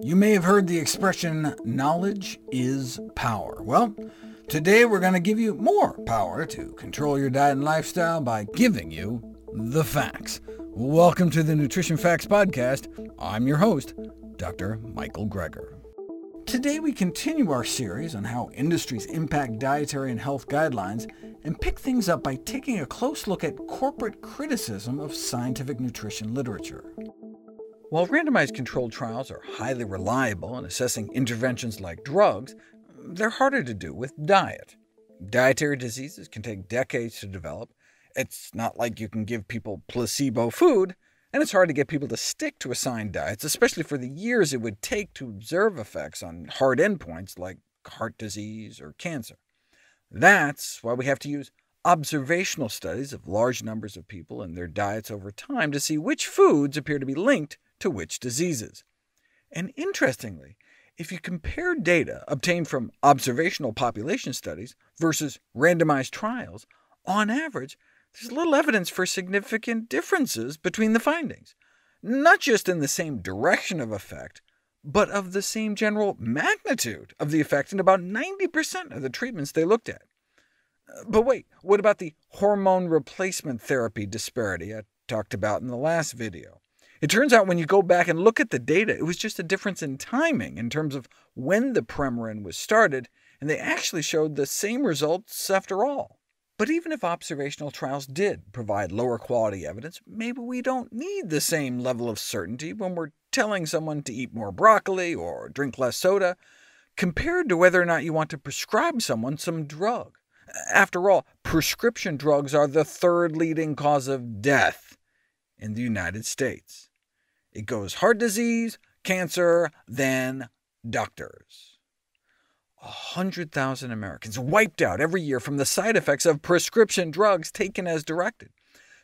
You may have heard the expression, knowledge is power. Well, today we're going to give you more power to control your diet and lifestyle by giving you the facts. Welcome to the Nutrition Facts Podcast. I'm your host, Dr. Michael Greger. Today we continue our series on how industries impact dietary and health guidelines, and pick things up by taking a close look at corporate criticism of scientific nutrition literature. While randomized controlled trials are highly reliable in assessing interventions like drugs, they're harder to do with diet. Dietary diseases can take decades to develop. It's not like you can give people placebo food, and it's hard to get people to stick to assigned diets, especially for the years it would take to observe effects on hard endpoints like heart disease or cancer. That's why we have to use observational studies of large numbers of people and their diets over time to see which foods appear to be linked to which diseases. And interestingly, if you compare data obtained from observational population studies versus randomized trials, on average, there's little evidence for significant differences between the findings, not just in the same direction of effect, but of the same general magnitude of the effect in about 90% of the treatments they looked at. But wait, what about the hormone replacement therapy disparity I talked about in the last video? It turns out when you go back and look at the data, it was just a difference in timing in terms of when the Premarin was started, and they actually showed the same results after all. But even if observational trials did provide lower quality evidence, maybe we don't need the same level of certainty when we're telling someone to eat more broccoli or drink less soda, compared to whether or not you want to prescribe someone some drug. After all, prescription drugs are the third leading cause of death in the United States. It goes heart disease, cancer, then doctors. 100,000 Americans wiped out every year from the side effects of prescription drugs taken as directed.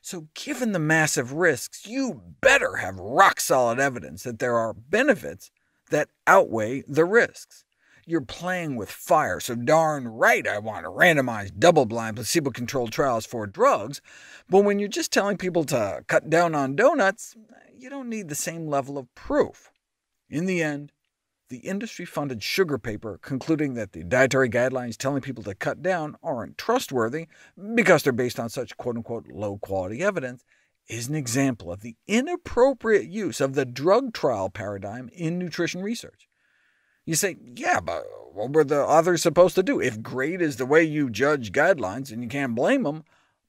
So given the massive risks, you better have rock-solid evidence that there are benefits that outweigh the risks. You're playing with fire, so darn right I want randomized, double-blind, placebo-controlled trials for drugs, but when you're just telling people to cut down on donuts, you don't need the same level of proof. In the end, the industry-funded sugar paper concluding that the dietary guidelines telling people to cut down aren't trustworthy because they're based on such quote-unquote low-quality evidence is an example of the inappropriate use of the drug trial paradigm in nutrition research. You say, yeah, but what were the authors supposed to do? If grade is the way you judge guidelines, and you can't blame them.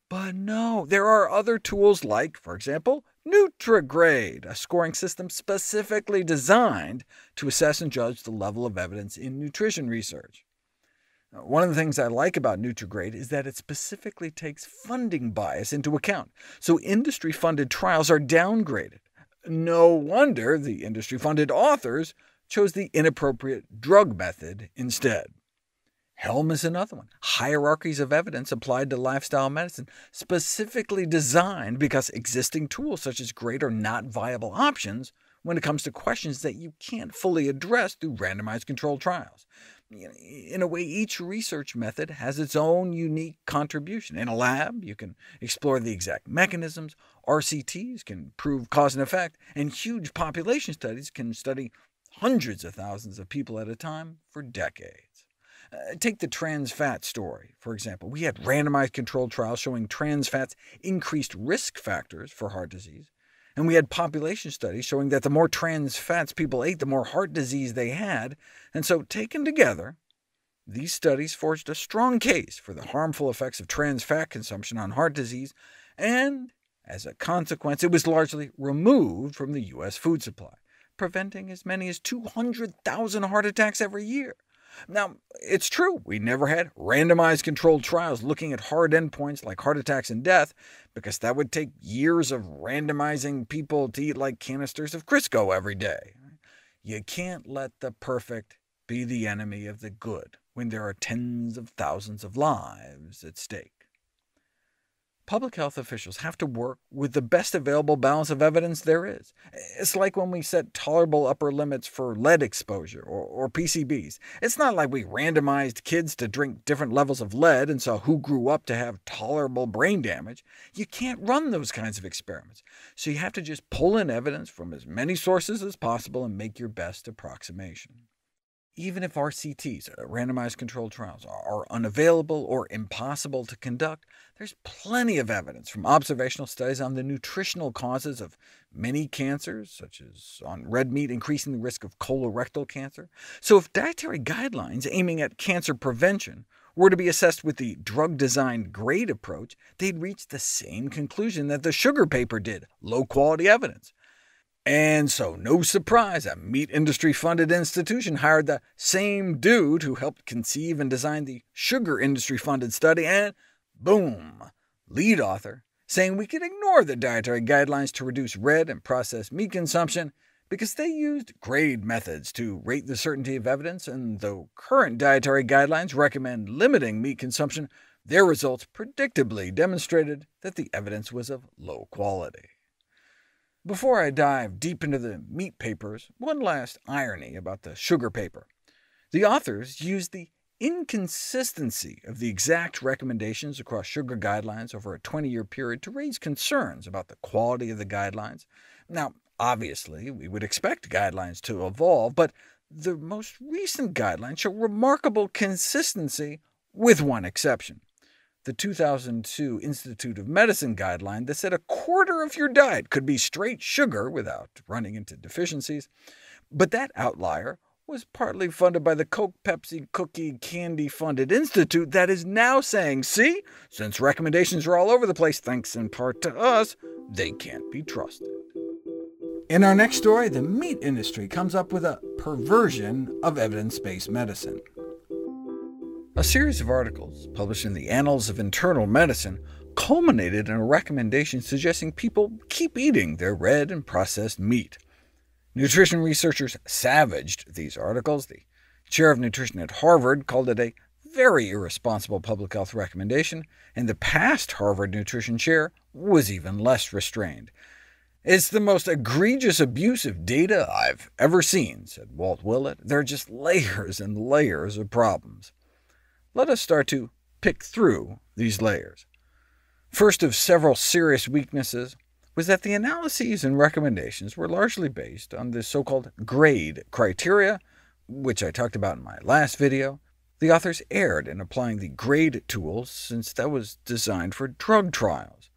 But no, there are other tools like, for example, Nutrigrade, a scoring system specifically designed to assess and judge the level of evidence in nutrition research. One of the things I like about Nutrigrade is that it specifically takes funding bias into account, so industry-funded trials are downgraded. No wonder the industry-funded authors chose the inappropriate drug method instead. HEALM is another one. Hierarchies of evidence applied to lifestyle medicine, specifically designed because existing tools such as GRADE are not viable options when it comes to questions that you can't fully address through randomized controlled trials. In a way, each research method has its own unique contribution. In a lab, you can explore the exact mechanisms, RCTs can prove cause and effect, and huge population studies can study hundreds of thousands of people at a time for decades. Uh, take the trans fat story, for example. We had randomized controlled trials showing trans fats increased risk factors for heart disease, and we had population studies showing that the more trans fats people ate, the more heart disease they had, and so taken together, these studies forged a strong case for the harmful effects of trans fat consumption on heart disease, and as a consequence, it was largely removed from the U.S. food supply, preventing as many as 200,000 heart attacks every year. Now, it's true, we never had randomized controlled trials looking at hard endpoints like heart attacks and death, because that would take years of randomizing people to eat like canisters of Crisco every day. You can't let the perfect be the enemy of the good when there are tens of thousands of lives at stake. Public health officials have to work with the best available balance of evidence there is. It's like when we set tolerable upper limits for lead exposure or, or PCBs. It's not like we randomized kids to drink different levels of lead and saw who grew up to have tolerable brain damage. You can't run those kinds of experiments, so you have to just pull in evidence from as many sources as possible and make your best approximation. Even if RCTs, uh, randomized controlled trials, are unavailable or impossible to conduct, there's plenty of evidence from observational studies on the nutritional causes of many cancers, such as on red meat increasing the risk of colorectal cancer. So if dietary guidelines aiming at cancer prevention were to be assessed with the drug-designed GRADE approach, they'd reach the same conclusion that the sugar paper did, low-quality evidence. And so, no surprise, a meat industry-funded institution hired the same dude who helped conceive and design the sugar industry-funded study, and boom, lead author, saying we could ignore the dietary guidelines to reduce red and processed meat consumption because they used grade methods to rate the certainty of evidence, and though current dietary guidelines recommend limiting meat consumption, their results predictably demonstrated that the evidence was of low quality. Before I dive deep into the meat papers, one last irony about the sugar paper. The authors used the inconsistency of the exact recommendations across sugar guidelines over a 20-year period to raise concerns about the quality of the guidelines. Now, obviously, we would expect guidelines to evolve, but the most recent guidelines show remarkable consistency, with one exception the 2002 Institute of Medicine guideline that said a quarter of your diet could be straight sugar without running into deficiencies. But that outlier was partly funded by the Coke, Pepsi, Cookie, Candy-funded institute that is now saying, see, since recommendations are all over the place thanks in part to us, they can't be trusted. In our next story, the meat industry comes up with a perversion of evidence-based medicine. A series of articles published in the Annals of Internal Medicine culminated in a recommendation suggesting people keep eating their red and processed meat. Nutrition researchers savaged these articles. The chair of nutrition at Harvard called it a very irresponsible public health recommendation, and the past Harvard nutrition chair was even less restrained. It's the most egregious abuse of data I've ever seen, said Walt Willett. There are just layers and layers of problems. Let us start to pick through these layers. First of several serious weaknesses was that the analyses and recommendations were largely based on the so-called GRADE criteria, which I talked about in my last video. The authors erred in applying the GRADE tool, since that was designed for drug trials.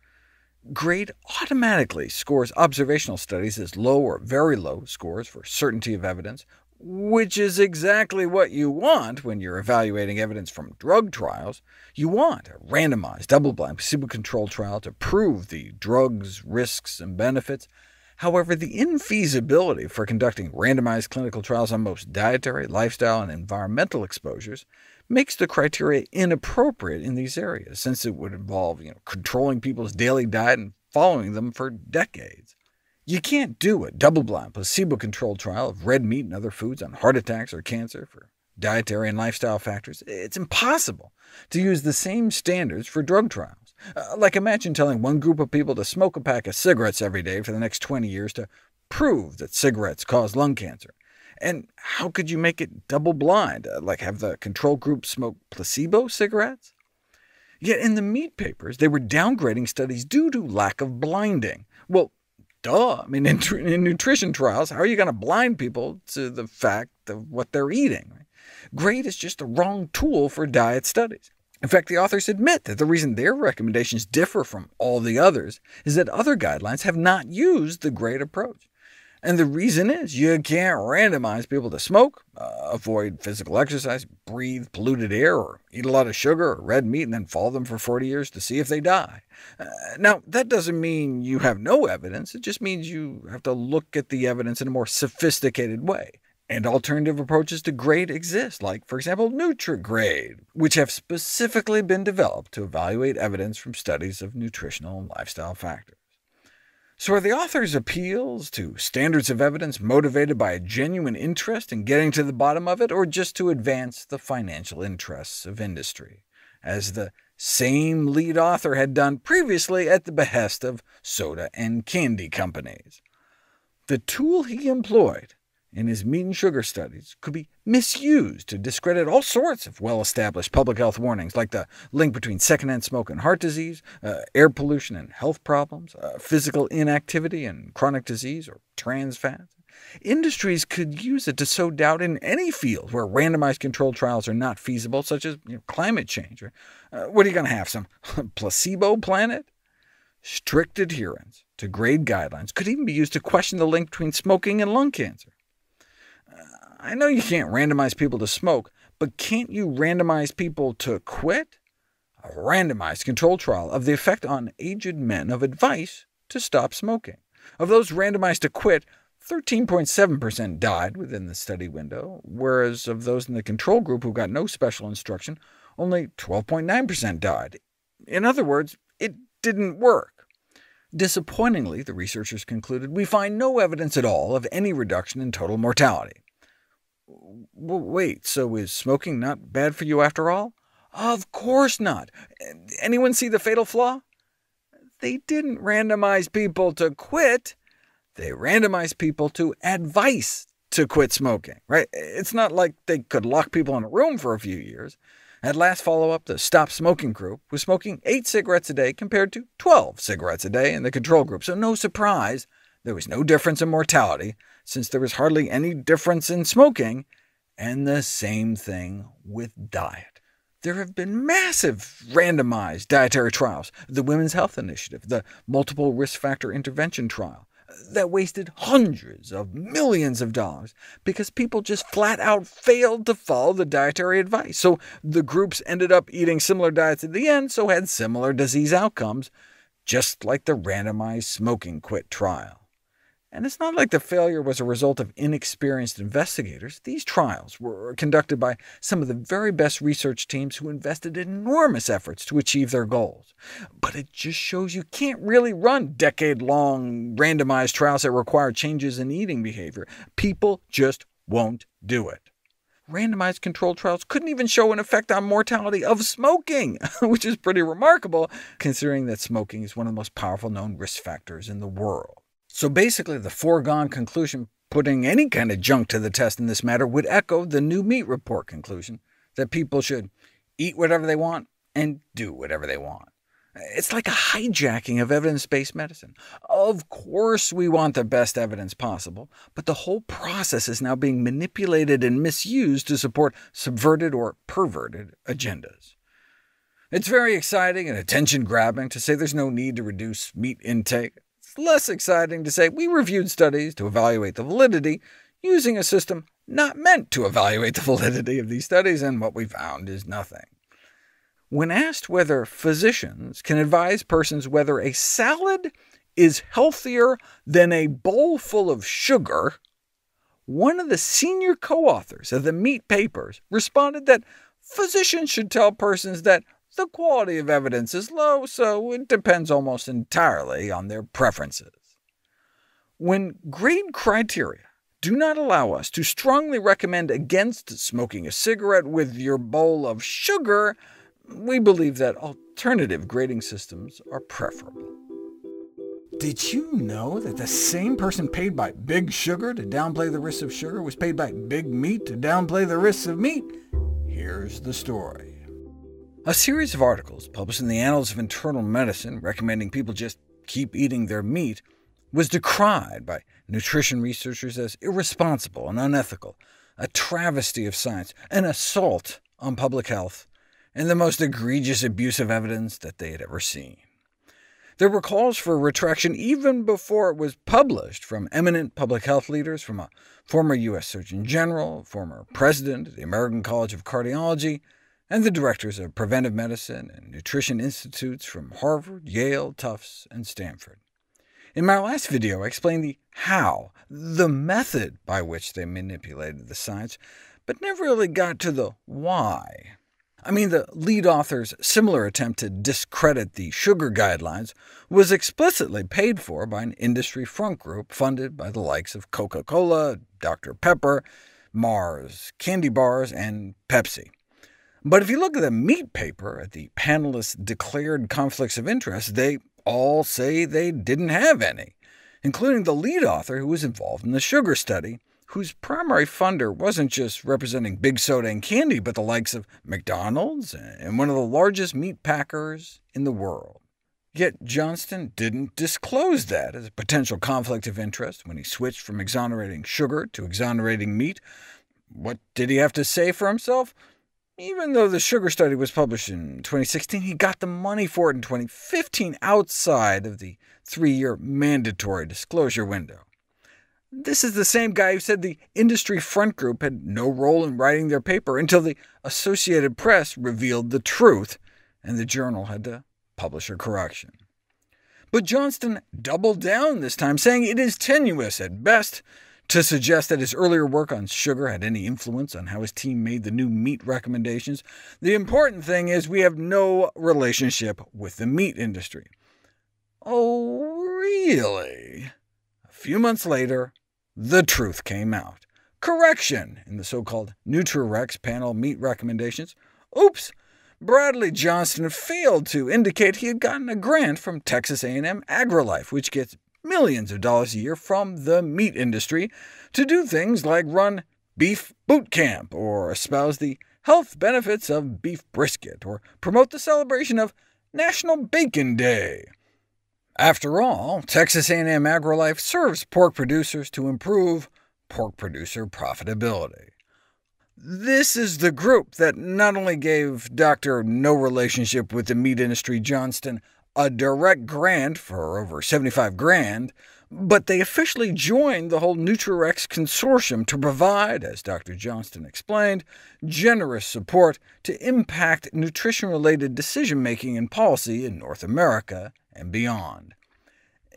GRADE automatically scores observational studies as low or very low scores for certainty of evidence, which is exactly what you want when you're evaluating evidence from drug trials. You want a randomized, double-blind, placebo-controlled trial to prove the drug's risks and benefits. However, the infeasibility for conducting randomized clinical trials on most dietary, lifestyle, and environmental exposures makes the criteria inappropriate in these areas, since it would involve you know, controlling people's daily diet and following them for decades. You can't do a double-blind, placebo-controlled trial of red meat and other foods on heart attacks or cancer for dietary and lifestyle factors. It's impossible to use the same standards for drug trials. Uh, like imagine telling one group of people to smoke a pack of cigarettes every day for the next 20 years to prove that cigarettes cause lung cancer. And how could you make it double-blind, uh, like have the control group smoke placebo cigarettes? Yet in the meat papers, they were downgrading studies due to lack of blinding. Well, Duh. I mean, in, in nutrition trials, how are you going to blind people to the fact of what they're eating? GRADE is just the wrong tool for diet studies. In fact, the authors admit that the reason their recommendations differ from all the others is that other guidelines have not used the GRADE approach. And the reason is you can't randomize people to smoke, uh, avoid physical exercise, breathe polluted air, or eat a lot of sugar or red meat and then follow them for 40 years to see if they die. Uh, now, that doesn't mean you have no evidence. It just means you have to look at the evidence in a more sophisticated way. And alternative approaches to GRADE exist, like, for example, NutriGrade, which have specifically been developed to evaluate evidence from studies of nutritional and lifestyle factors. So are the author's appeals to standards of evidence motivated by a genuine interest in getting to the bottom of it, or just to advance the financial interests of industry? As the same lead author had done previously at the behest of soda and candy companies. The tool he employed in his meat and sugar studies could be misused to discredit all sorts of well-established public health warnings, like the link between secondhand smoke and heart disease, uh, air pollution and health problems, uh, physical inactivity and chronic disease, or trans fats. Industries could use it to sow doubt in any field where randomized controlled trials are not feasible, such as you know, climate change. Uh, what are you going to have, some placebo planet? Strict adherence to grade guidelines could even be used to question the link between smoking and lung cancer. I know you can't randomize people to smoke, but can't you randomize people to quit? A randomized controlled trial of the effect on aged men of advice to stop smoking. Of those randomized to quit, 13.7% died within the study window, whereas of those in the control group who got no special instruction, only 12.9% died. In other words, it didn't work. Disappointingly, the researchers concluded, we find no evidence at all of any reduction in total mortality. Wait, so is smoking not bad for you after all? Of course not. Anyone see the fatal flaw? They didn't randomize people to quit. They randomized people to advice to quit smoking. Right? It's not like they could lock people in a room for a few years. At last follow-up, the Stop Smoking group was smoking 8 cigarettes a day compared to 12 cigarettes a day in the control group, so no surprise there was no difference in mortality, since there was hardly any difference in smoking, and the same thing with diet. There have been massive randomized dietary trials, the Women's Health Initiative, the Multiple Risk Factor Intervention Trial, that wasted hundreds of millions of dollars because people just flat out failed to follow the dietary advice. So the groups ended up eating similar diets at the end, so had similar disease outcomes, just like the randomized smoking quit trial. And it's not like the failure was a result of inexperienced investigators. These trials were conducted by some of the very best research teams who invested enormous efforts to achieve their goals. But it just shows you can't really run decade-long randomized trials that require changes in eating behavior. People just won't do it. Randomized controlled trials couldn't even show an effect on mortality of smoking, which is pretty remarkable, considering that smoking is one of the most powerful known risk factors in the world. So basically, the foregone conclusion putting any kind of junk to the test in this matter would echo the new meat report conclusion, that people should eat whatever they want and do whatever they want. It's like a hijacking of evidence-based medicine. Of course we want the best evidence possible, but the whole process is now being manipulated and misused to support subverted or perverted agendas. It's very exciting and attention-grabbing to say there's no need to reduce meat intake less exciting to say we reviewed studies to evaluate the validity using a system not meant to evaluate the validity of these studies, and what we found is nothing. When asked whether physicians can advise persons whether a salad is healthier than a bowl full of sugar, one of the senior co-authors of the meat papers responded that physicians should tell persons that the quality of evidence is low, so it depends almost entirely on their preferences. When grade criteria do not allow us to strongly recommend against smoking a cigarette with your bowl of sugar, we believe that alternative grading systems are preferable. Did you know that the same person paid by Big Sugar to downplay the risks of sugar was paid by Big Meat to downplay the risks of meat? Here's the story. A series of articles published in the Annals of Internal Medicine recommending people just keep eating their meat was decried by nutrition researchers as irresponsible and unethical, a travesty of science, an assault on public health, and the most egregious abuse of evidence that they had ever seen. There were calls for retraction even before it was published from eminent public health leaders, from a former U.S. Surgeon General, former president of the American College of Cardiology, and the directors of preventive medicine and nutrition institutes from Harvard, Yale, Tufts, and Stanford. In my last video, I explained the how, the method by which they manipulated the science, but never really got to the why. I mean, the lead author's similar attempt to discredit the sugar guidelines was explicitly paid for by an industry front group funded by the likes of Coca-Cola, Dr. Pepper, Mars, candy bars, and Pepsi. But if you look at the meat paper at the panelists' declared conflicts of interest, they all say they didn't have any, including the lead author who was involved in the sugar study, whose primary funder wasn't just representing big soda and candy, but the likes of McDonald's and one of the largest meat packers in the world. Yet Johnston didn't disclose that as a potential conflict of interest when he switched from exonerating sugar to exonerating meat. What did he have to say for himself? Even though the sugar study was published in 2016, he got the money for it in 2015 outside of the three-year mandatory disclosure window. This is the same guy who said the industry front group had no role in writing their paper until the Associated Press revealed the truth, and the journal had to publish a correction. But Johnston doubled down this time, saying it is tenuous at best to suggest that his earlier work on sugar had any influence on how his team made the new meat recommendations. The important thing is we have no relationship with the meat industry. Oh, really? A few months later, the truth came out. Correction in the so-called NutriRECS panel meat recommendations. Oops! Bradley Johnston failed to indicate he had gotten a grant from Texas A&M AgriLife, which gets millions of dollars a year from the meat industry to do things like run beef boot camp, or espouse the health benefits of beef brisket, or promote the celebration of National Bacon Day. After all, Texas A&M AgriLife serves pork producers to improve pork producer profitability. This is the group that not only gave Dr. No Relationship with the Meat Industry Johnston a direct grant for over 75 grand, but they officially joined the whole NutriRECS consortium to provide, as Dr. Johnston explained, generous support to impact nutrition-related decision-making and policy in North America and beyond.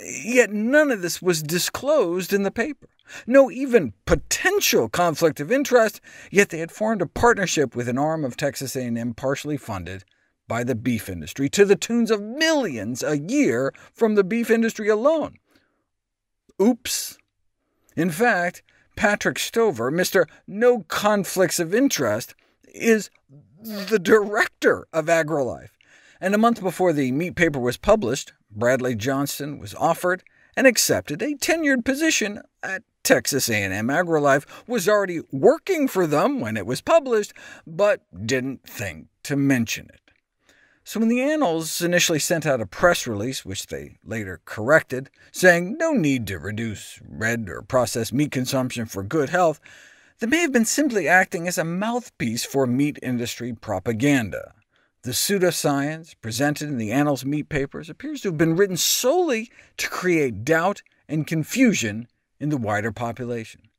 Yet none of this was disclosed in the paper. No even potential conflict of interest, yet they had formed a partnership with an arm of Texas A&M partially funded by the beef industry, to the tunes of millions a year from the beef industry alone. Oops. In fact, Patrick Stover, Mr. No Conflicts of Interest, is the director of AgriLife, and a month before the meat paper was published, Bradley Johnston was offered and accepted a tenured position at Texas A&M AgriLife, was already working for them when it was published, but didn't think to mention it. So when the Annals initially sent out a press release, which they later corrected, saying no need to reduce red or processed meat consumption for good health, they may have been simply acting as a mouthpiece for meat industry propaganda. The pseudoscience presented in the Annals meat papers appears to have been written solely to create doubt and confusion in the wider population.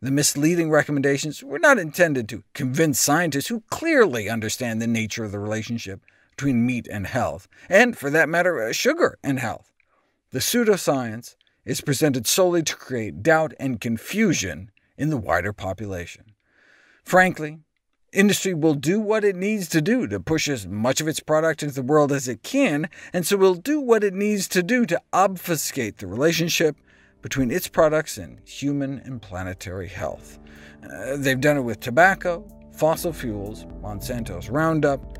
The misleading recommendations were not intended to convince scientists who clearly understand the nature of the relationship between meat and health, and, for that matter, uh, sugar and health. The pseudoscience is presented solely to create doubt and confusion in the wider population. Frankly, Industry will do what it needs to do to push as much of its product into the world as it can, and so will do what it needs to do to obfuscate the relationship between its products and human and planetary health. Uh, they've done it with tobacco, fossil fuels, Monsanto's Roundup,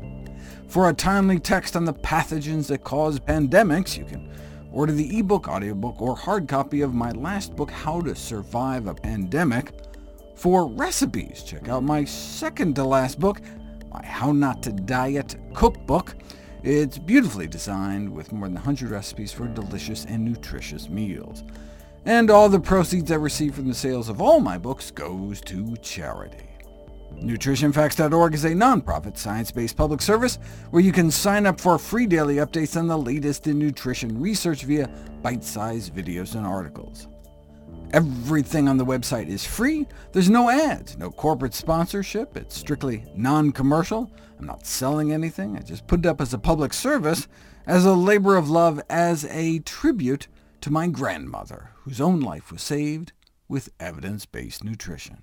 For a timely text on the pathogens that cause pandemics, you can order the ebook, audiobook, or hard copy of my last book, How to Survive a Pandemic. For recipes, check out my second-to-last book, my How Not to Diet cookbook. It's beautifully designed with more than 100 recipes for delicious and nutritious meals. And all the proceeds I receive from the sales of all my books goes to charity. NutritionFacts.org is a nonprofit, science-based public service where you can sign up for free daily updates on the latest in nutrition research via bite-sized videos and articles. Everything on the website is free. There's no ads, no corporate sponsorship. It's strictly non-commercial. I'm not selling anything. I just put it up as a public service, as a labor of love, as a tribute to my grandmother, whose own life was saved with evidence-based nutrition.